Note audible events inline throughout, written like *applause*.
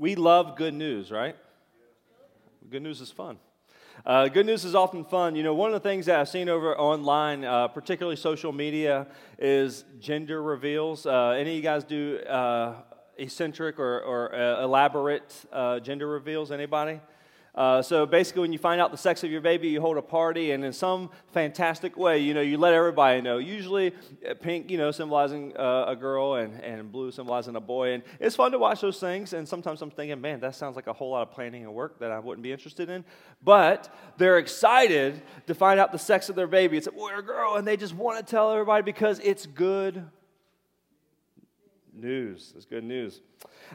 We love good news, right? Good news is fun. Uh, good news is often fun. You know, one of the things that I've seen over online, uh, particularly social media, is gender reveals. Uh, any of you guys do uh, eccentric or, or uh, elaborate uh, gender reveals? Anybody? Uh, so basically, when you find out the sex of your baby, you hold a party, and in some fantastic way, you know, you let everybody know. Usually, uh, pink, you know, symbolizing uh, a girl, and, and blue symbolizing a boy. And it's fun to watch those things. And sometimes I'm thinking, man, that sounds like a whole lot of planning and work that I wouldn't be interested in. But they're excited to find out the sex of their baby. It's a boy or a girl, and they just want to tell everybody because it's good news. It's good news.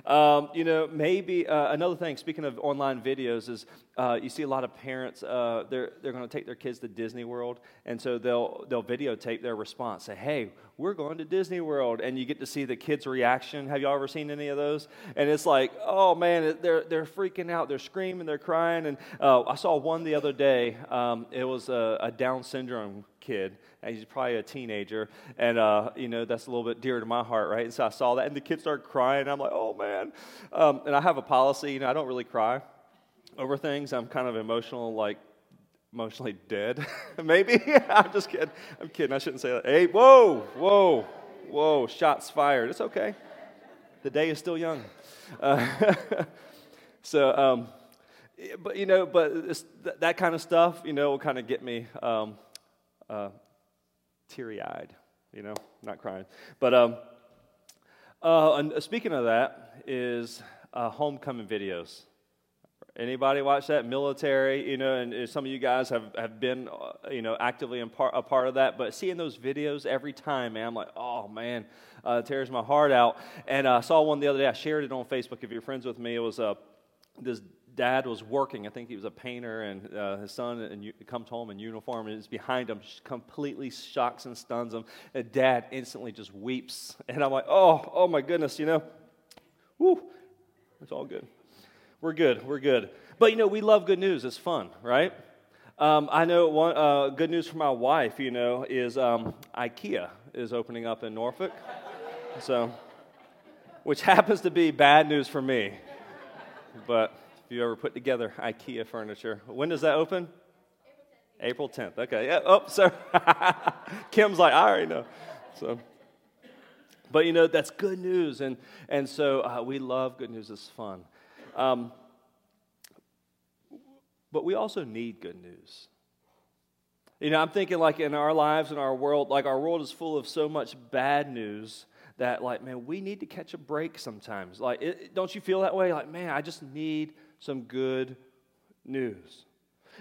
Um, you know, maybe uh, another thing, speaking of online videos, is uh, you see a lot of parents, uh, they're, they're going to take their kids to Disney World, and so they'll, they'll videotape their response. Say, hey, we're going to Disney World. And you get to see the kids' reaction. Have y'all ever seen any of those? And it's like, oh man, they're, they're freaking out. They're screaming, they're crying. And uh, I saw one the other day. Um, it was a, a Down syndrome kid. And he's probably a teenager. And, uh, you know, that's a little bit dear to my heart, right? And so I saw that, and the kids started crying. I'm like, oh, man. Um, and I have a policy, you know, I don't really cry over things. I'm kind of emotional, like emotionally dead, *laughs* maybe. *laughs* I'm just kidding. I'm kidding. I shouldn't say that. Hey, whoa, whoa, whoa, shots fired. It's okay. The day is still young. Uh, *laughs* so, um, but you know, but th- that kind of stuff, you know, will kind of get me um, uh, teary eyed, you know, not crying. But um, uh, and speaking of that, is uh, homecoming videos. Anybody watch that? Military, you know, and some of you guys have, have been, uh, you know, actively in part, a part of that. But seeing those videos every time, man, I'm like, oh, man, uh, tears my heart out. And I saw one the other day. I shared it on Facebook. If you're friends with me, it was uh, this dad was working. I think he was a painter, and uh, his son and comes home in uniform and is behind him, completely shocks and stuns him. And dad instantly just weeps. And I'm like, oh, oh my goodness, you know, whoo, it's all good. We're good. We're good. But you know, we love good news. It's fun, right? Um, I know one uh, good news for my wife. You know, is um, IKEA is opening up in Norfolk, so which *laughs* happens to be bad news for me. But you ever put together IKEA furniture, when does that open? April 10th. April 10th. Okay. Yeah. Oh, sorry. *laughs* Kim's like, I already know. So. But you know that's good news, and and so uh, we love good news. It's fun. Um, but we also need good news. You know, I'm thinking like in our lives, in our world, like our world is full of so much bad news that, like, man, we need to catch a break sometimes. Like, it, don't you feel that way? Like, man, I just need some good news.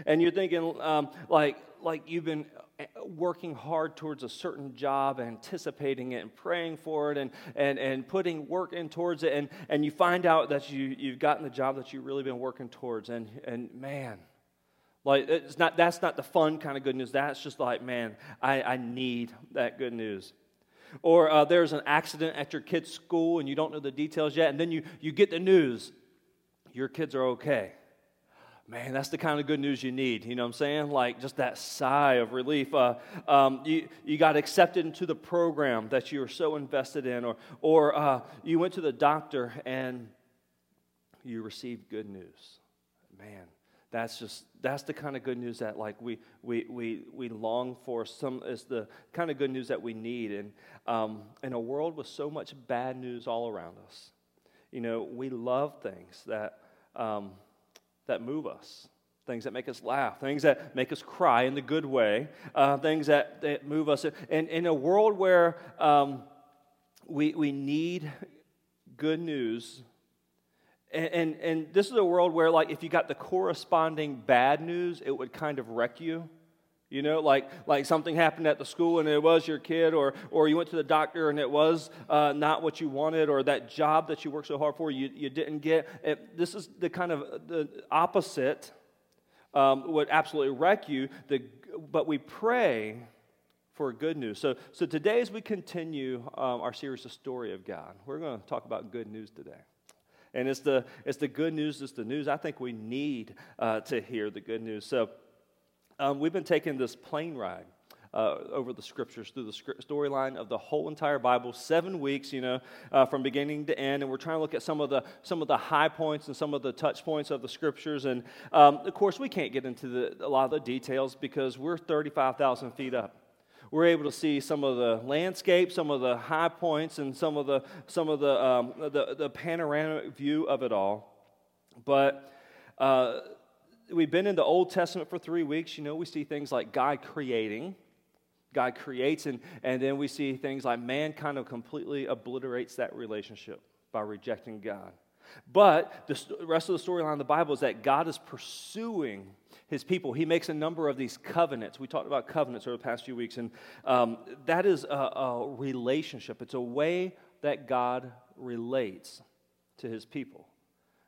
And you're thinking, um, like, like you've been working hard towards a certain job, anticipating it and praying for it and, and, and putting work in towards it, and, and you find out that you, you've gotten the job that you've really been working towards, and, and man, like it's not that's not the fun kind of good news. That's just like, man, I, I need that good news. Or uh, there's an accident at your kid's school and you don't know the details yet, and then you, you get the news your kids are okay man, that's the kind of good news you need. You know what I'm saying? Like just that sigh of relief. Uh, um, you, you got accepted into the program that you were so invested in, or, or uh, you went to the doctor and you received good news. Man, that's just that's the kind of good news that like we we we, we long for some is the kind of good news that we need and um, in a world with so much bad news all around us you know we love things that um, that move us, things that make us laugh, things that make us cry in the good way, uh, things that, that move us. And in a world where um, we, we need good news, and, and, and this is a world where, like, if you got the corresponding bad news, it would kind of wreck you. You know, like, like something happened at the school and it was your kid, or, or you went to the doctor and it was uh, not what you wanted, or that job that you worked so hard for you, you didn't get. It, this is the kind of the opposite um, would absolutely wreck you. The, but we pray for good news. So, so today, as we continue um, our series, The Story of God, we're going to talk about good news today. And it's the, it's the good news, it's the news I think we need uh, to hear the good news. So, um, we've been taking this plane ride uh, over the scriptures through the storyline of the whole entire Bible, seven weeks, you know, uh, from beginning to end. And we're trying to look at some of the some of the high points and some of the touch points of the scriptures. And um, of course, we can't get into the, a lot of the details because we're 35,000 feet up we're able to see some of the landscape, some of the high points, and some of the some of the um, the, the, panoramic view of it all. But uh, we've been in the Old Testament for three weeks. You know, we see things like God creating. God creates, and, and then we see things like man kind of completely obliterates that relationship by rejecting God. But the rest of the storyline of the Bible is that God is pursuing his people. He makes a number of these covenants. We talked about covenants over the past few weeks, and um, that is a, a relationship. It's a way that God relates to his people.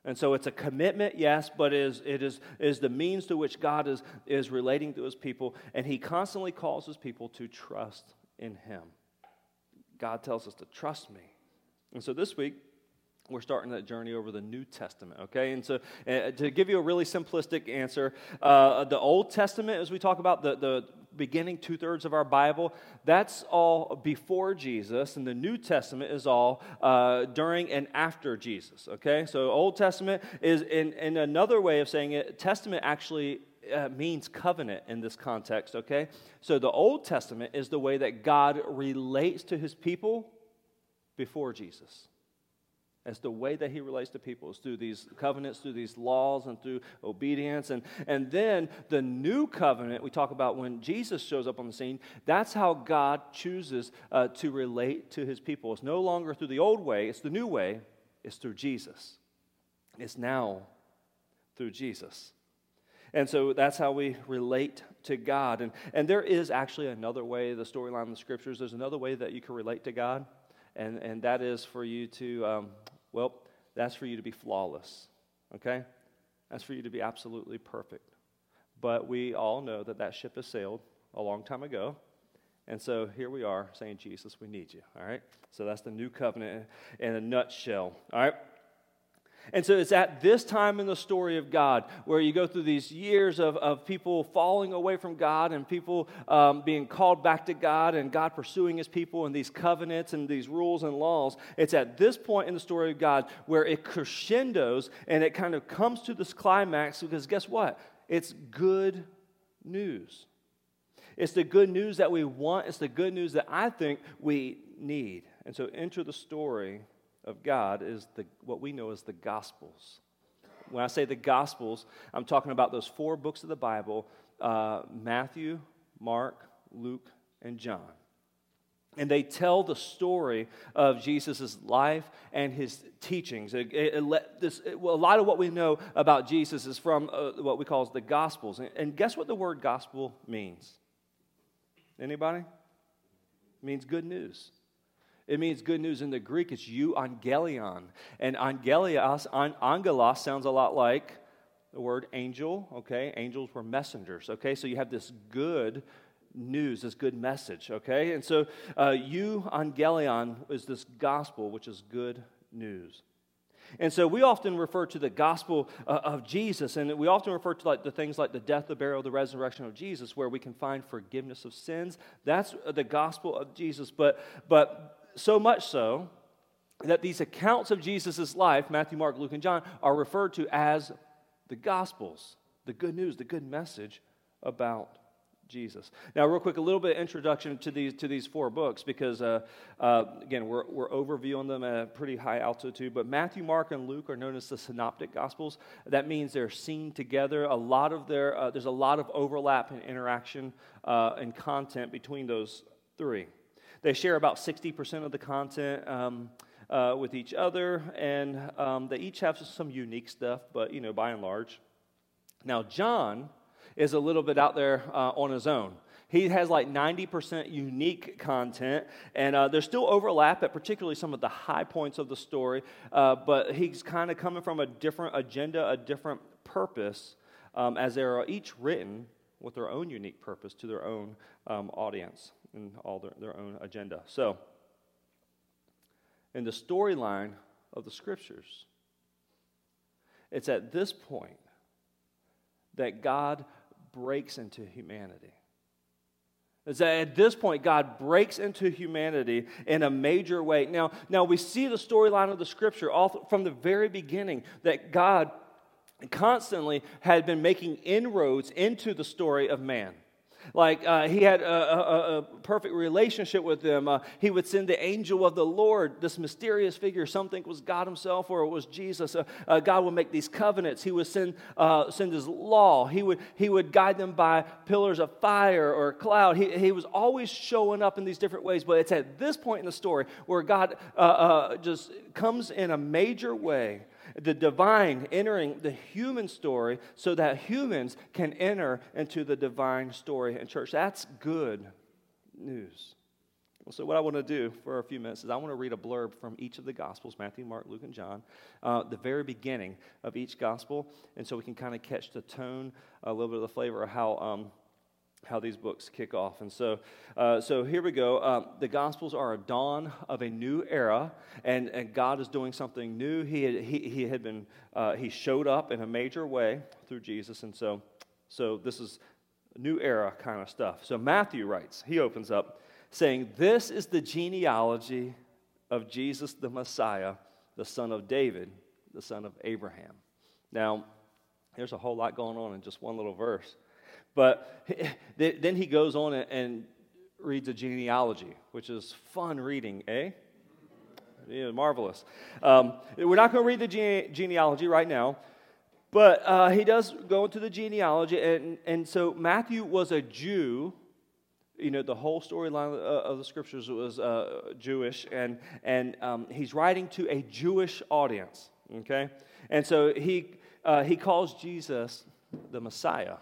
And so it's a commitment, yes, but it is, it is, is the means to which God is, is relating to his people. And he constantly calls his people to trust in him. God tells us to trust me. And so this week, we're starting that journey over the New Testament, okay? And so, uh, to give you a really simplistic answer, uh, the Old Testament, as we talk about the, the beginning two thirds of our Bible, that's all before Jesus, and the New Testament is all uh, during and after Jesus, okay? So, Old Testament is, in, in another way of saying it, Testament actually uh, means covenant in this context, okay? So, the Old Testament is the way that God relates to his people before Jesus as the way that he relates to people is through these covenants, through these laws, and through obedience. And, and then the new covenant, we talk about when Jesus shows up on the scene, that's how God chooses uh, to relate to his people. It's no longer through the old way, it's the new way, it's through Jesus. It's now through Jesus. And so that's how we relate to God. And, and there is actually another way, the storyline of the scriptures, there's another way that you can relate to God. And, and that is for you to um, well, that's for you to be flawless, okay? That's for you to be absolutely perfect. But we all know that that ship has sailed a long time ago. And so here we are saying, Jesus, we need you, all right? So that's the new covenant in a nutshell, all right? And so it's at this time in the story of God where you go through these years of, of people falling away from God and people um, being called back to God and God pursuing his people and these covenants and these rules and laws. It's at this point in the story of God where it crescendos and it kind of comes to this climax because guess what? It's good news. It's the good news that we want, it's the good news that I think we need. And so enter the story of God is the, what we know as the Gospels. When I say the Gospels, I'm talking about those four books of the Bible uh, Matthew, Mark, Luke, and John. And they tell the story of Jesus' life and his teachings. It, it, it, this, well, a lot of what we know about Jesus is from uh, what we call the Gospels. And, and guess what the word gospel means? Anybody? It means good news. It means good news in the Greek. It's euangelion. And angelios, angelos sounds a lot like the word angel, okay? Angels were messengers, okay? So you have this good news, this good message, okay? And so uh, euangelion is this gospel, which is good news. And so we often refer to the gospel uh, of Jesus, and we often refer to like the things like the death, the burial, the resurrection of Jesus, where we can find forgiveness of sins. That's the gospel of Jesus. But but so much so that these accounts of Jesus' life, Matthew, Mark, Luke, and John, are referred to as the Gospels, the good news, the good message about Jesus. Now, real quick, a little bit of introduction to these to these four books because, uh, uh, again, we're, we're overviewing them at a pretty high altitude. But Matthew, Mark, and Luke are known as the Synoptic Gospels. That means they're seen together. A lot of their uh, there's a lot of overlap and interaction uh, and content between those three. They share about 60% of the content um, uh, with each other, and um, they each have some unique stuff, but, you know, by and large. Now, John is a little bit out there uh, on his own. He has like 90% unique content, and uh, there's still overlap at particularly some of the high points of the story, uh, but he's kind of coming from a different agenda, a different purpose, um, as they are each written with their own unique purpose to their own um, audience and all their, their own agenda. So, in the storyline of the scriptures, it's at this point that God breaks into humanity. Is that at this point, God breaks into humanity in a major way. Now, now we see the storyline of the scripture all from the very beginning that God constantly had been making inroads into the story of man. Like uh, he had a, a, a, perfect relationship with them. Uh, he would send the angel of the Lord, this mysterious figure. Some think was God himself or it was Jesus. Uh, uh God would make these covenants. He would send, uh, send his law. He would, he would guide them by pillars of fire or cloud. He, he was always showing up in these different ways. But it's at this point in the story where God uh, just comes in a major way the divine entering the human story so that humans can enter into the divine story. in church, that's good news. So, what I want to do for a few minutes is I want to read a blurb from each of the Gospels Matthew, Mark, Luke, and John, uh, the very beginning of each Gospel. And so we can kind of catch the tone, a little bit of the flavor of how. Um, how these books kick off. And so, uh, so here we go. Uh, the Gospels are a dawn of a new era, and, and God is doing something new. He had, he, he had been, uh, he showed up in a major way through Jesus. And so, so this is new era kind of stuff. So Matthew writes, he opens up saying, This is the genealogy of Jesus the Messiah, the son of David, the son of Abraham. Now, there's a whole lot going on in just one little verse. But *laughs* then he goes on and reads a genealogy, which is fun reading, eh? Yeah, marvelous. Um, we're not going to read the gene- genealogy right now, but uh, he does go into the genealogy. And, and so Matthew was a Jew. You know, the whole storyline of the scriptures was uh, Jewish, and, and um, he's writing to a Jewish audience, okay? And so he, uh, he calls Jesus the Messiah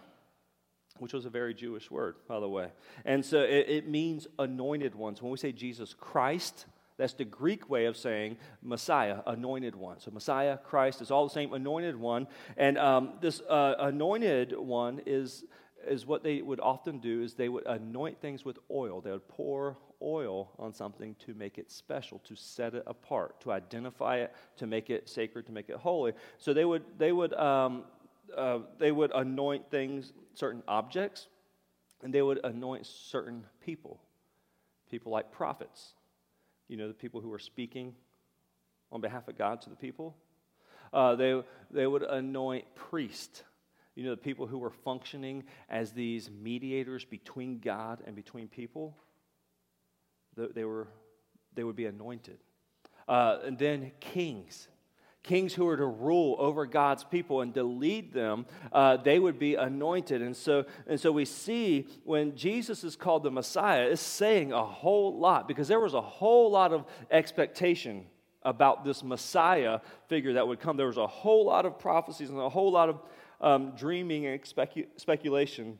which was a very Jewish word, by the way. And so it, it, means anointed ones. When we say Jesus Christ, that's the Greek way of saying Messiah, anointed one. So Messiah, Christ is all the same, anointed one. And um, this uh, anointed one is, is what they would often do is they would anoint things with oil. They would pour oil on something to make it special, to set it apart, to identify it, to make it sacred, to make it holy. So they would, they would, um, uh, they would anoint things certain objects, and they would anoint certain people. People like prophets, you know, the people who were speaking on behalf of God to the people. Uh, they, they would anoint priests, you know, the people who were functioning as these mediators between God and between people. They, they were, they would be anointed. Uh, and then kings kings who were to rule over God's people and to lead them, uh, they would be anointed. And so, and so we see when Jesus is called the Messiah, it's saying a whole lot because there was a whole lot of expectation about this Messiah figure that would come. There was a whole lot of prophecies and a whole lot of um, dreaming and specu- speculation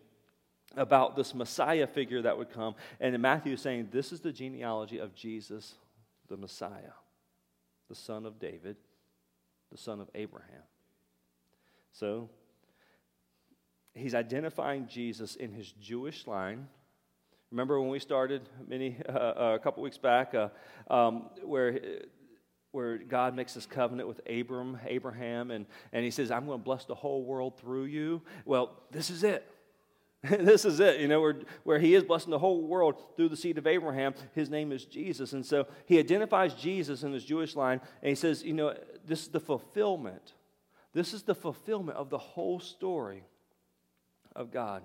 about this Messiah figure that would come. And Matthew is saying, This is the genealogy of Jesus, the Messiah, the son of David the son of Abraham. So, he's identifying Jesus in his Jewish line. Remember when we started many *laughs* uh, a couple weeks back, uh, um, where where God makes this covenant with Abram, Abraham, and, and he says, I'm going to bless the whole world through you. Well, this is it. *laughs* this is it, you know, where, where he is blessing the whole world through the seed of Abraham. His name is Jesus. And so he identifies Jesus in his Jewish line, and he says, you know, this is the fulfillment. This is the fulfillment of the whole story of God.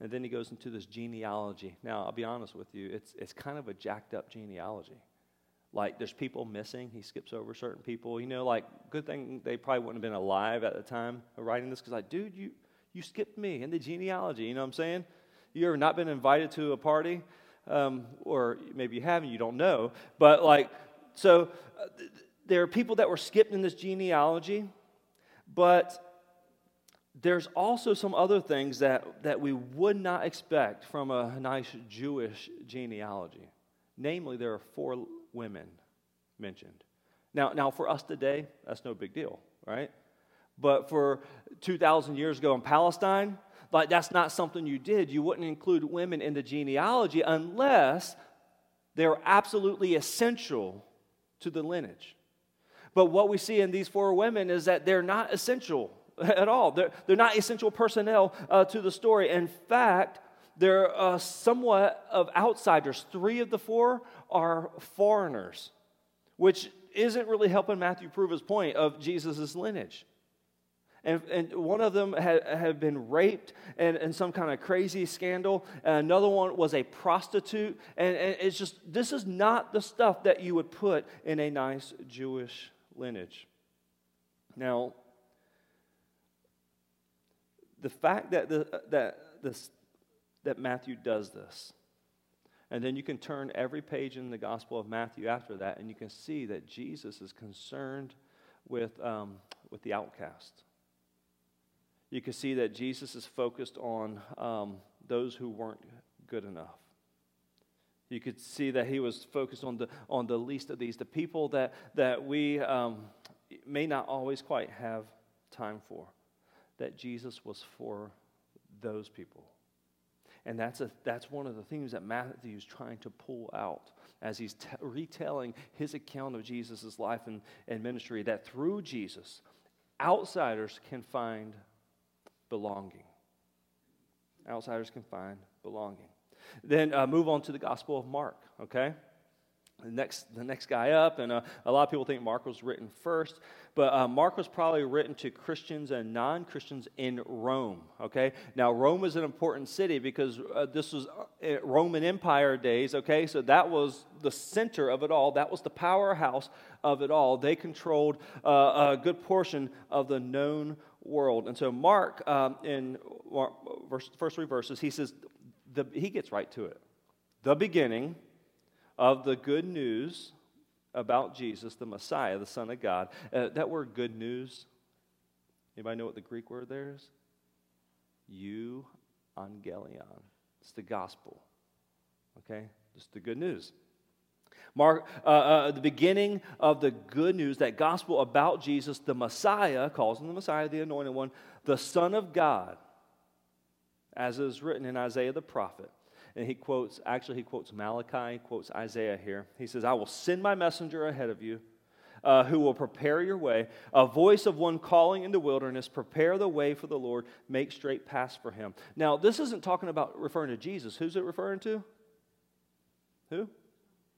And then he goes into this genealogy. Now, I'll be honest with you, it's, it's kind of a jacked up genealogy. Like, there's people missing. He skips over certain people. You know, like, good thing they probably wouldn't have been alive at the time of writing this because, like, dude, you, you skipped me in the genealogy. You know what I'm saying? You ever not been invited to a party? Um, or maybe you haven't, you don't know. But, like, so uh, there are people that were skipped in this genealogy, but there's also some other things that, that we would not expect from a nice Jewish genealogy. Namely, there are four women mentioned. Now, now for us today, that's no big deal, right? But for 2,000 years ago in Palestine, like that's not something you did. You wouldn't include women in the genealogy unless they're absolutely essential to the lineage. But what we see in these four women is that they're not essential *laughs* at all. They're, they're not essential personnel uh, to the story. In fact, they're uh, somewhat of outsiders. Three of the four are foreigners, which isn't really helping Matthew prove his point of Jesus' lineage. And, and one of them had, had been raped in some kind of crazy scandal. And another one was a prostitute. And, and it's just, this is not the stuff that you would put in a nice Jewish lineage. Now, the fact that, the, that, this, that Matthew does this, and then you can turn every page in the Gospel of Matthew after that, and you can see that Jesus is concerned with, um, with the outcast. You can see that Jesus is focused on um, those who weren't good enough. You could see that he was focused on the, on the least of these, the people that, that we um, may not always quite have time for. That Jesus was for those people. And that's, a, that's one of the things that Matthew is trying to pull out as he's t- retelling his account of Jesus' life and, and ministry that through Jesus, outsiders can find belonging. Outsiders can find belonging. Then uh, move on to the Gospel of Mark, okay? The next, the next guy up, and uh, a lot of people think Mark was written first, but uh, Mark was probably written to Christians and non Christians in Rome. Okay, now Rome is an important city because uh, this was uh, Roman Empire days. Okay, so that was the center of it all, that was the powerhouse of it all. They controlled uh, a good portion of the known world. And so, Mark, um, in Mark, verse, first three verses, he says, the, he gets right to it. The beginning of the good news about Jesus, the Messiah, the Son of God. Uh, that word good news, anybody know what the Greek word there is? Euangelion. It's the gospel. Okay? It's the good news. Mark, uh, uh, the beginning of the good news, that gospel about Jesus, the Messiah, calls him the Messiah, the anointed one, the Son of God, as is written in Isaiah the prophet and he quotes, actually, he quotes Malachi, quotes Isaiah here. He says, I will send my messenger ahead of you. Uh, who will prepare your way, a voice of one calling in the wilderness, prepare the way for the Lord, make straight paths for him. Now, this isn't talking about referring to Jesus. Who's it referring to? Who?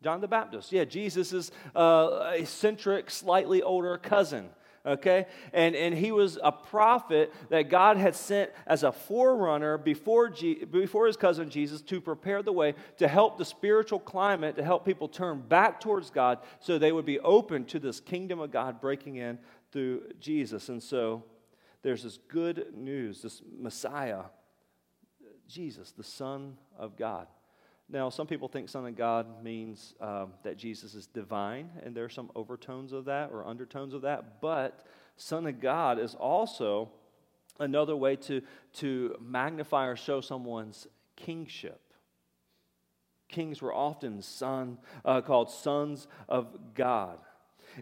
John the Baptist. Yeah, Jesus is uh, eccentric, slightly older cousin okay? And, and he was a prophet that God had sent as a forerunner before, G, before his cousin Jesus to prepare the way to help the spiritual climate, to help people turn back towards God so they would be open to this kingdom of God breaking in through Jesus. And so there's this good news, this Messiah, Jesus, the Son of God. Now, some people think Son of God means um, that Jesus is divine, and there are some overtones of that or undertones of that, but Son of God is also another way to, to magnify or show someone's kingship. Kings were often son, uh, called sons of God.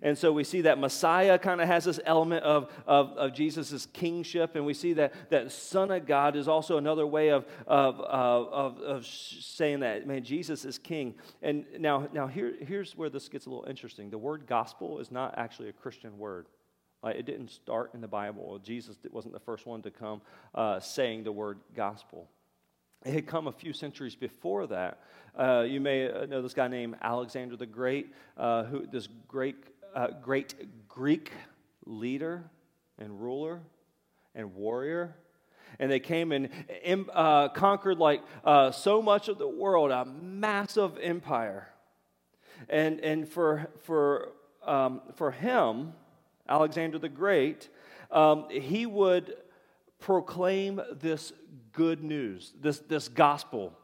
And so we see that Messiah kind of has this element of, of, of Jesus' kingship, and we see that, that Son of God is also another way of, of, of, of, saying that, man, Jesus is king. And now, now here, here's where this gets a little interesting. The word gospel is not actually a Christian word. it didn't start in the Bible. Jesus wasn't the first one to come uh, saying the word gospel. It had come a few centuries before that. Uh, you may know this guy named Alexander the Great, uh, who this great uh, great Greek leader and ruler and warrior. And they came and uh, conquered like uh, so much of the world, a massive empire. And, and for, for, um, for him, Alexander the Great, um, he would proclaim this good news, this, this gospel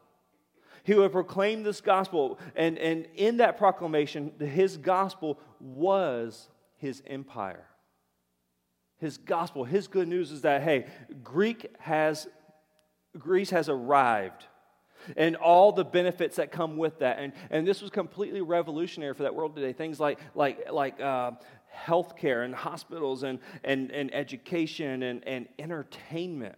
he would proclaim this gospel. And, and in that proclamation, his gospel was his empire. His gospel, his good news is that, hey, Greek has, Greece has arrived and all the benefits that come with that. And, and this was completely revolutionary for that world today. Things like, like, like uh, healthcare and hospitals and, and, and education and, and entertainment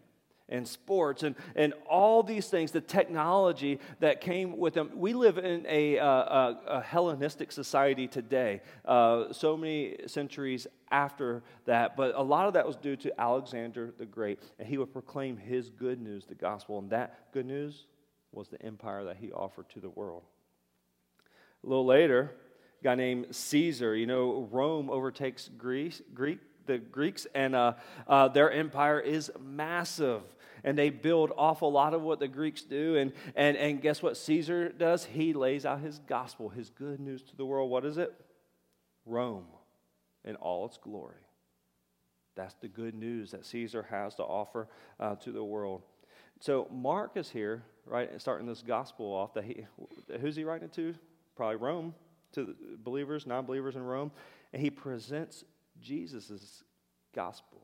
and sports and, and all these things, the technology that came with them. We live in a, uh, a, a Hellenistic society today, uh, so many centuries after that, but a lot of that was due to Alexander the Great, and he would proclaim his good news, the gospel, and that good news was the empire that he offered to the world. A little later, a guy named Caesar, you know, Rome overtakes Greece, Greek, the Greeks, and uh, uh, their empire is massive. And they build awful lot of what the Greeks do. And, and, and guess what Caesar does? He lays out his gospel, his good news to the world. What is it? Rome in all its glory. That's the good news that Caesar has to offer uh, to the world. So Mark is here, right, starting this gospel off. That he, who's he writing to? Probably Rome, to believers, non-believers in Rome, and he presents Jesus' gospel,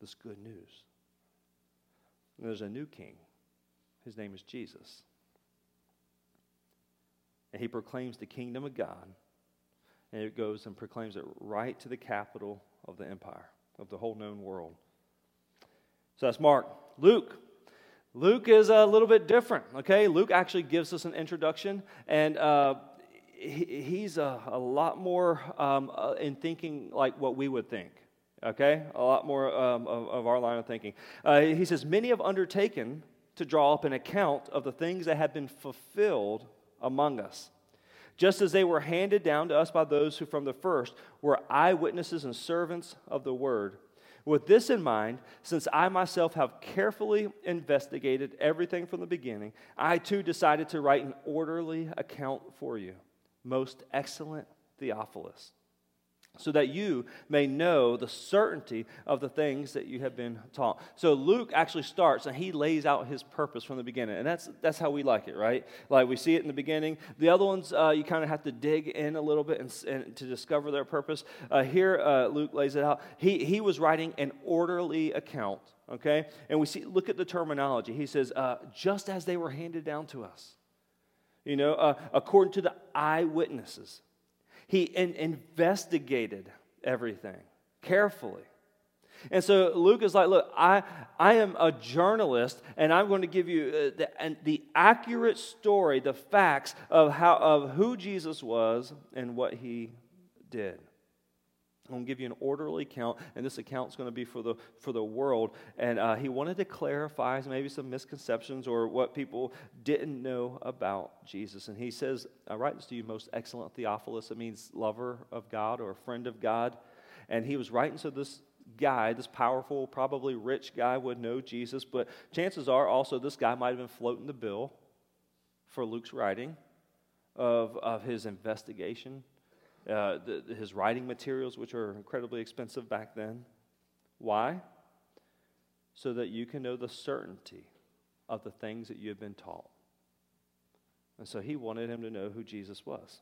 this good news. And there's a new king. His name is Jesus. And he proclaims the kingdom of God. And it goes and proclaims it right to the capital of the empire, of the whole known world. So that's Mark. Luke. Luke is a little bit different, okay? Luke actually gives us an introduction, and uh, he's a, a, lot more um, uh, in thinking like what we would think, okay? A lot more um, of, of, our line of thinking. Uh, he says, Many have undertaken to draw up an account of the things that have been fulfilled among us just as they were handed down to us by those who from the first were eyewitnesses and servants of the word. With this in mind, since I myself have carefully investigated everything from the beginning, I too decided to write an orderly account for you, most excellent Theophilus so that you may know the certainty of the things that you have been taught. So Luke actually starts and he lays out his purpose from the beginning. And that's, that's how we like it, right? Like we see it in the beginning. The other ones, uh, you kind of have to dig in a little bit and, and to discover their purpose. Uh, here, uh, Luke lays it out. He, he was writing an orderly account, okay? And we see, look at the terminology. He says, uh, just as they were handed down to us, you know, uh, according to the eyewitnesses. He in- investigated everything carefully. And so Luke is like, look, I, I am a journalist, and I'm going to give you uh, the, and the accurate story, the facts of, how, of who Jesus was and what he did. I'm going to give you an orderly account, and this account is going to be for the, for the world. And uh, he wanted to clarify maybe some misconceptions or what people didn't know about Jesus. And he says, I write this to you, most excellent Theophilus. It means lover of God or friend of God. And he was writing to this guy, this powerful, probably rich guy, would know Jesus. But chances are also this guy might have been floating the bill for Luke's writing of, of his investigation uh, the, his writing materials, which are incredibly expensive back then. Why? So that you can know the certainty of the things that you have been taught. And so he wanted him to know who Jesus was,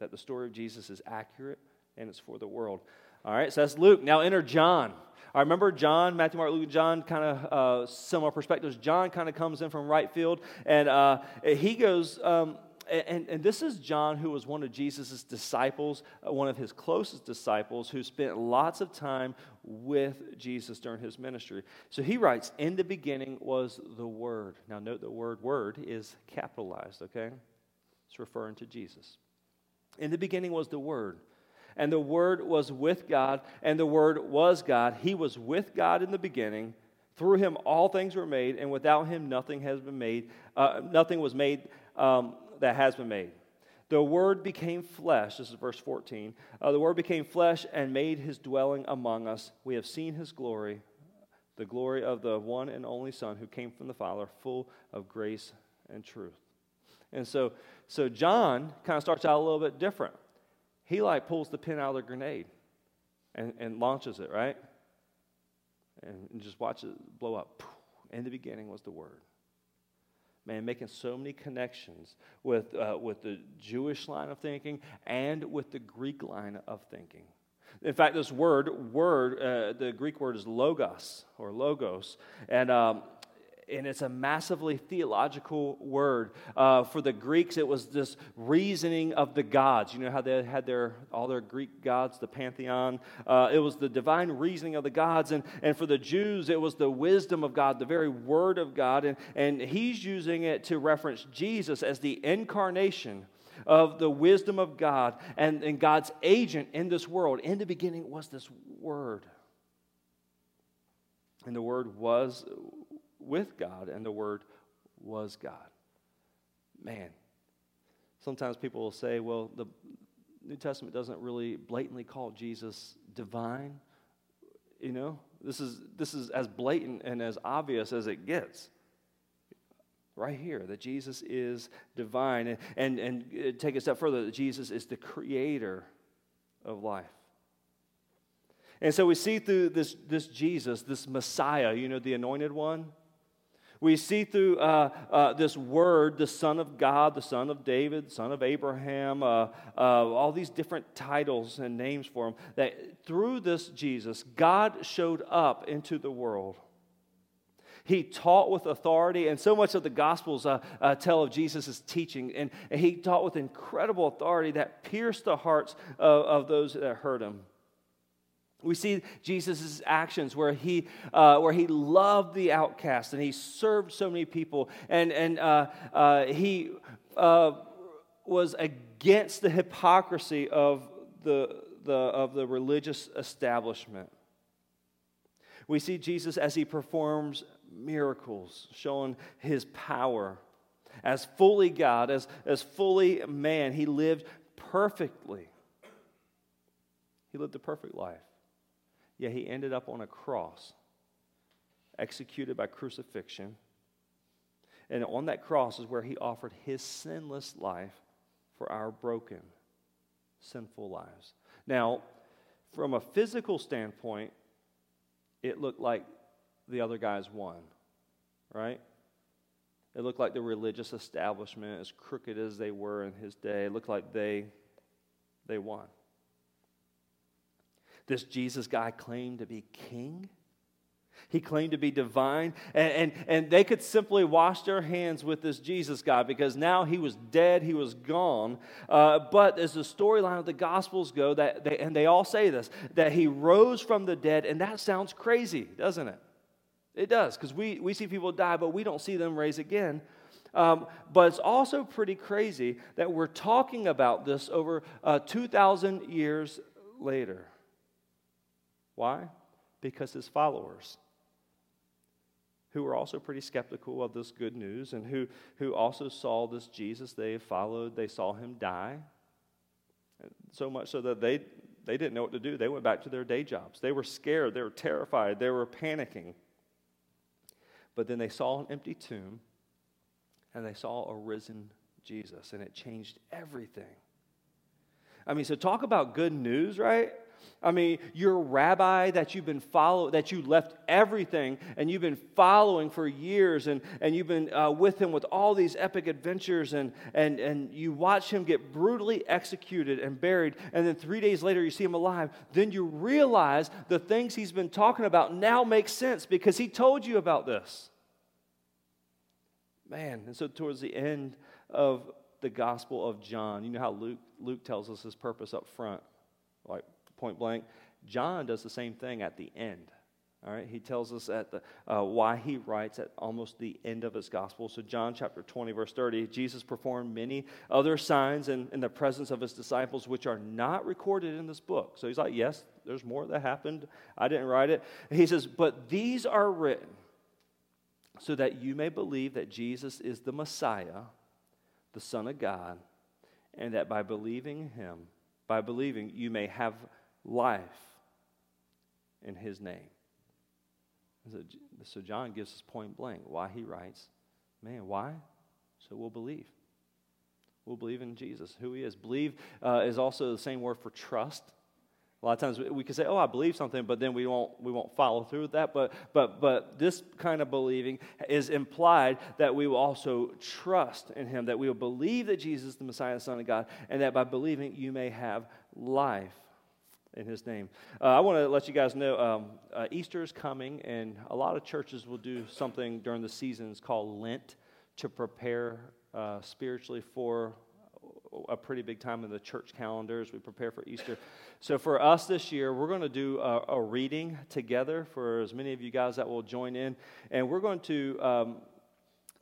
that the story of Jesus is accurate and it's for the world. All right, so that's Luke. Now enter John. I remember John, Matthew, Mark, Luke, and John, kind of uh, similar perspectives. John kind of comes in from right field, and uh, he goes, um, and, and this is John, who was one of Jesus' disciples, uh, one of his closest disciples, who spent lots of time with Jesus during his ministry. So he writes, In the beginning was the Word. Now, note the word word is capitalized, okay? It's referring to Jesus. In the beginning was the Word. And the Word was with God, and the Word was God. He was with God in the beginning. Through him all things were made, and without him nothing has been made. Uh, nothing was made um, that has been made. The Word became flesh. This is verse 14. Uh, the Word became flesh and made his dwelling among us. We have seen his glory, the glory of the one and only Son who came from the Father, full of grace and truth. And so, so John kind of starts out a little bit different. He like pulls the pin out of the grenade and, and launches it, right? And, and just watches it blow up. In the beginning was the Word man, making so many connections with, uh, with the Jewish line of thinking and with the Greek line of thinking. In fact, this word, word, uh, the Greek word is logos or logos, and um, and it's a massively theological word. Uh, for the Greeks, it was this reasoning of the gods. You know how they had their all their Greek gods, the pantheon. Uh, it was the divine reasoning of the gods, and and for the Jews, it was the wisdom of God, the very word of God, and and he's using it to reference Jesus as the incarnation of the wisdom of God and, and God's agent in this world. In the beginning was this word. And the word was with God, and the Word was God. Man, sometimes people will say, well, the New Testament doesn't really blatantly call Jesus divine. You know, this is, this is as blatant and as obvious as it gets. Right here, that Jesus is divine. And, and, and uh, take a step further, that Jesus is the creator of life. And so we see through this, this Jesus, this Messiah, you know, the anointed one, we see through uh, uh, this word, the Son of God, the Son of David, Son of Abraham, uh, uh, all these different titles and names for him, that through this Jesus, God showed up into the world. He taught with authority, and so much of the Gospels uh, uh, tell of Jesus' teaching. And, and, he taught with incredible authority that pierced the hearts of, of those that heard him. We see Jesus' actions where he, uh, where he loved the outcast and he served so many people, and, and uh, uh, he uh, was against the hypocrisy of the, the, of the religious establishment. We see Jesus as he performs miracles, showing his power. As fully God, as, as fully man, he lived perfectly. He lived a perfect life. Yet he ended up on a cross, executed by crucifixion. And on that cross is where he offered his sinless life for our broken, sinful lives. Now, from a physical standpoint, it looked like the other guys won, right? It looked like the religious establishment, as crooked as they were in his day, it looked like they, they won. This Jesus guy claimed to be king. He claimed to be divine. And, and, and they could simply wash their hands with this Jesus guy because now he was dead, he was gone. Uh, but as the storyline of the Gospels go, that they, and they all say this, that he rose from the dead. And that sounds crazy, doesn't it? It does, because we, we see people die, but we don't see them raise again. Um, but it's also pretty crazy that we're talking about this over uh, 2,000 years later. Why? Because his followers, who were also pretty skeptical of this good news and who, who also saw this Jesus they followed, they saw him die. So much so that they, they didn't know what to do. They went back to their day jobs. They were scared, they were terrified, they were panicking. But then they saw an empty tomb and they saw a risen Jesus, and it changed everything. I mean, so talk about good news, right? I mean, your rabbi that you've been following, that you left everything and you've been following for years and, and you've been uh, with him with all these epic adventures and, and, and you watch him get brutally executed and buried and then three days later you see him alive, then you realize the things he's been talking about now make sense because he told you about this. Man, and so towards the end of the Gospel of John, you know how Luke, Luke tells us his purpose up front, like point blank. John does the same thing at the end. All right, he tells us at the, uh, why he writes at almost the end of his gospel. So, John chapter 20, verse 30, Jesus performed many other signs in, in the presence of his disciples, which are not recorded in this book. So, he's like, Yes, there's more that happened. I didn't write it. he says, But these are written so that you may believe that Jesus is the Messiah, the Son of God, and that by believing him, by believing, you may have life in his name. So, John gives us point blank why he writes, man, why? So we'll believe. We'll believe in Jesus, who he is. Believe uh, is also the same word for trust. A lot of times we can say, "Oh, I believe something," but then we won't we won't follow through with that. But but but this kind of believing is implied that we will also trust in Him, that we will believe that Jesus is the Messiah, the Son of God, and that by believing you may have life in his name. Uh, I want to let you guys know um, uh, Easter is coming, and a lot of churches will do something during the seasons called Lent to prepare uh, spiritually for a pretty big time in the church calendar as we prepare for Easter. So, for us this year, we're going to do a, a reading together for as many of you guys that will join in, and we're going to um,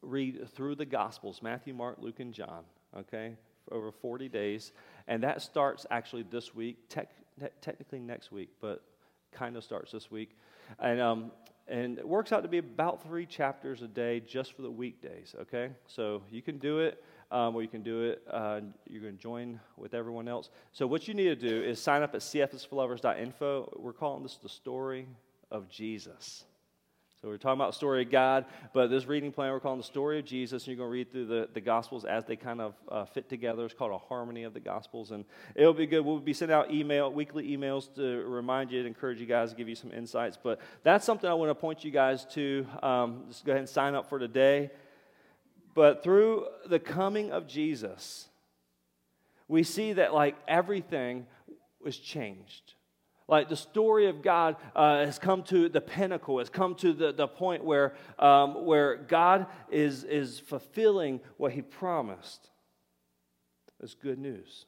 read through the Gospels Matthew, Mark, Luke, and John, okay, over 40 days. And that starts actually this week. Tech, te- technically next week, but kind of starts this week. And, um, and it works out to be about three chapters a day just for the weekdays, okay? So you can do it, um, or you can do it, uh, you're going to join with everyone else. So what you need to do is sign up at cfsforlovers.info. We're calling this the story of Jesus. We're talking about the story of God, but this reading plan we're calling the story of Jesus, and you're going to read through the, the Gospels as they kind of uh, fit together. It's called a harmony of the Gospels, and it'll be good. We'll be sending out email, weekly emails to remind you, to encourage you guys, give you some insights. But that's something I want to point you guys to. Um, just go ahead and sign up for today. But through the coming of Jesus, we see that like everything was changed. Like the story of God uh, has come to the pinnacle, has come to the, the point where, um, where God is, is fulfilling what he promised. It's good news.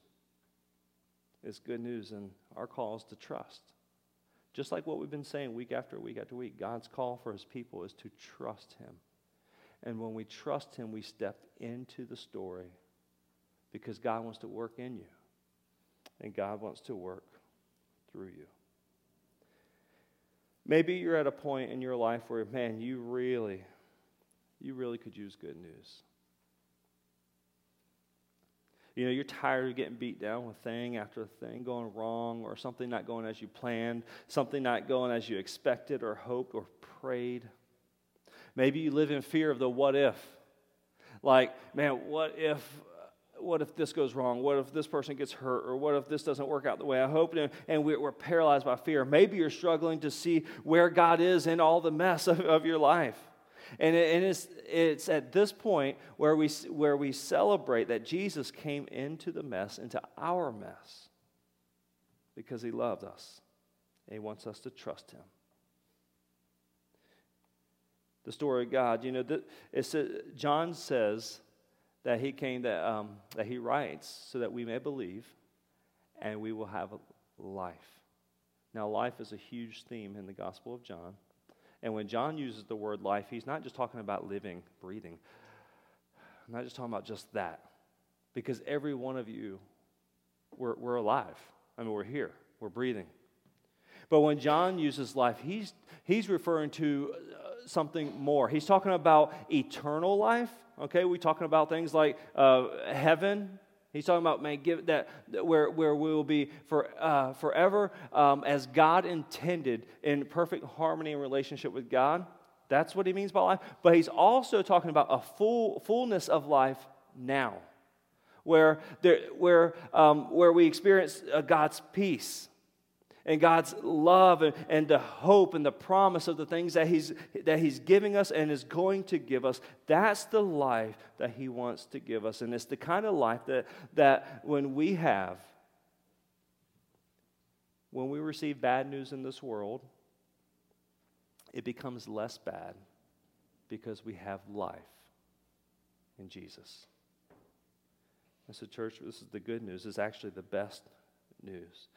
It's good news, and our call is to trust. Just like what we've been saying week after week after week, God's call for his people is to trust him. And when we trust him, we step into the story because God wants to work in you, and God wants to work through you. Maybe you're at a point in your life where, man, you really, you really could use good news. You know, you're tired of getting beat down with thing after thing going wrong, or something not going as you planned, something not going as you expected or hoped or prayed. Maybe you live in fear of the what if. Like, man, what if what if this goes wrong? What if this person gets hurt? Or what if this doesn't work out the way I hoped? And we're paralyzed by fear. Maybe you're struggling to see where God is in all the mess of, of your life. And, it's, it's at this point where we, where we celebrate that Jesus came into the mess, into our mess, because he loved us and he wants us to trust him. The story of God, you know, it John says that he came that, um, that he writes so that we may believe and we will have life. Now, life is a huge theme in the Gospel of John. And when John uses the word life, he's not just talking about living, breathing. I'm not just talking about just that. Because every one of you, we're, we're alive. I mean, we're here, we're breathing. But when John uses life, he's, he's referring to something more. He's talking about eternal life Okay, we're talking about things like uh, heaven. He's talking about man, give that, where where we will be for uh, forever um, as God intended in perfect harmony and relationship with God. That's what he means by life. But he's also talking about a full fullness of life now, where there, where um, where we experience uh, God's peace and God's love and, and the hope and the promise of the things that he's, that he's giving us and is going to give us. That's the life that He wants to give us. And it's the kind of life that, that when we have, when we receive bad news in this world, it becomes less bad because we have life in Jesus. And so, church, this is the good news. It's actually the best news.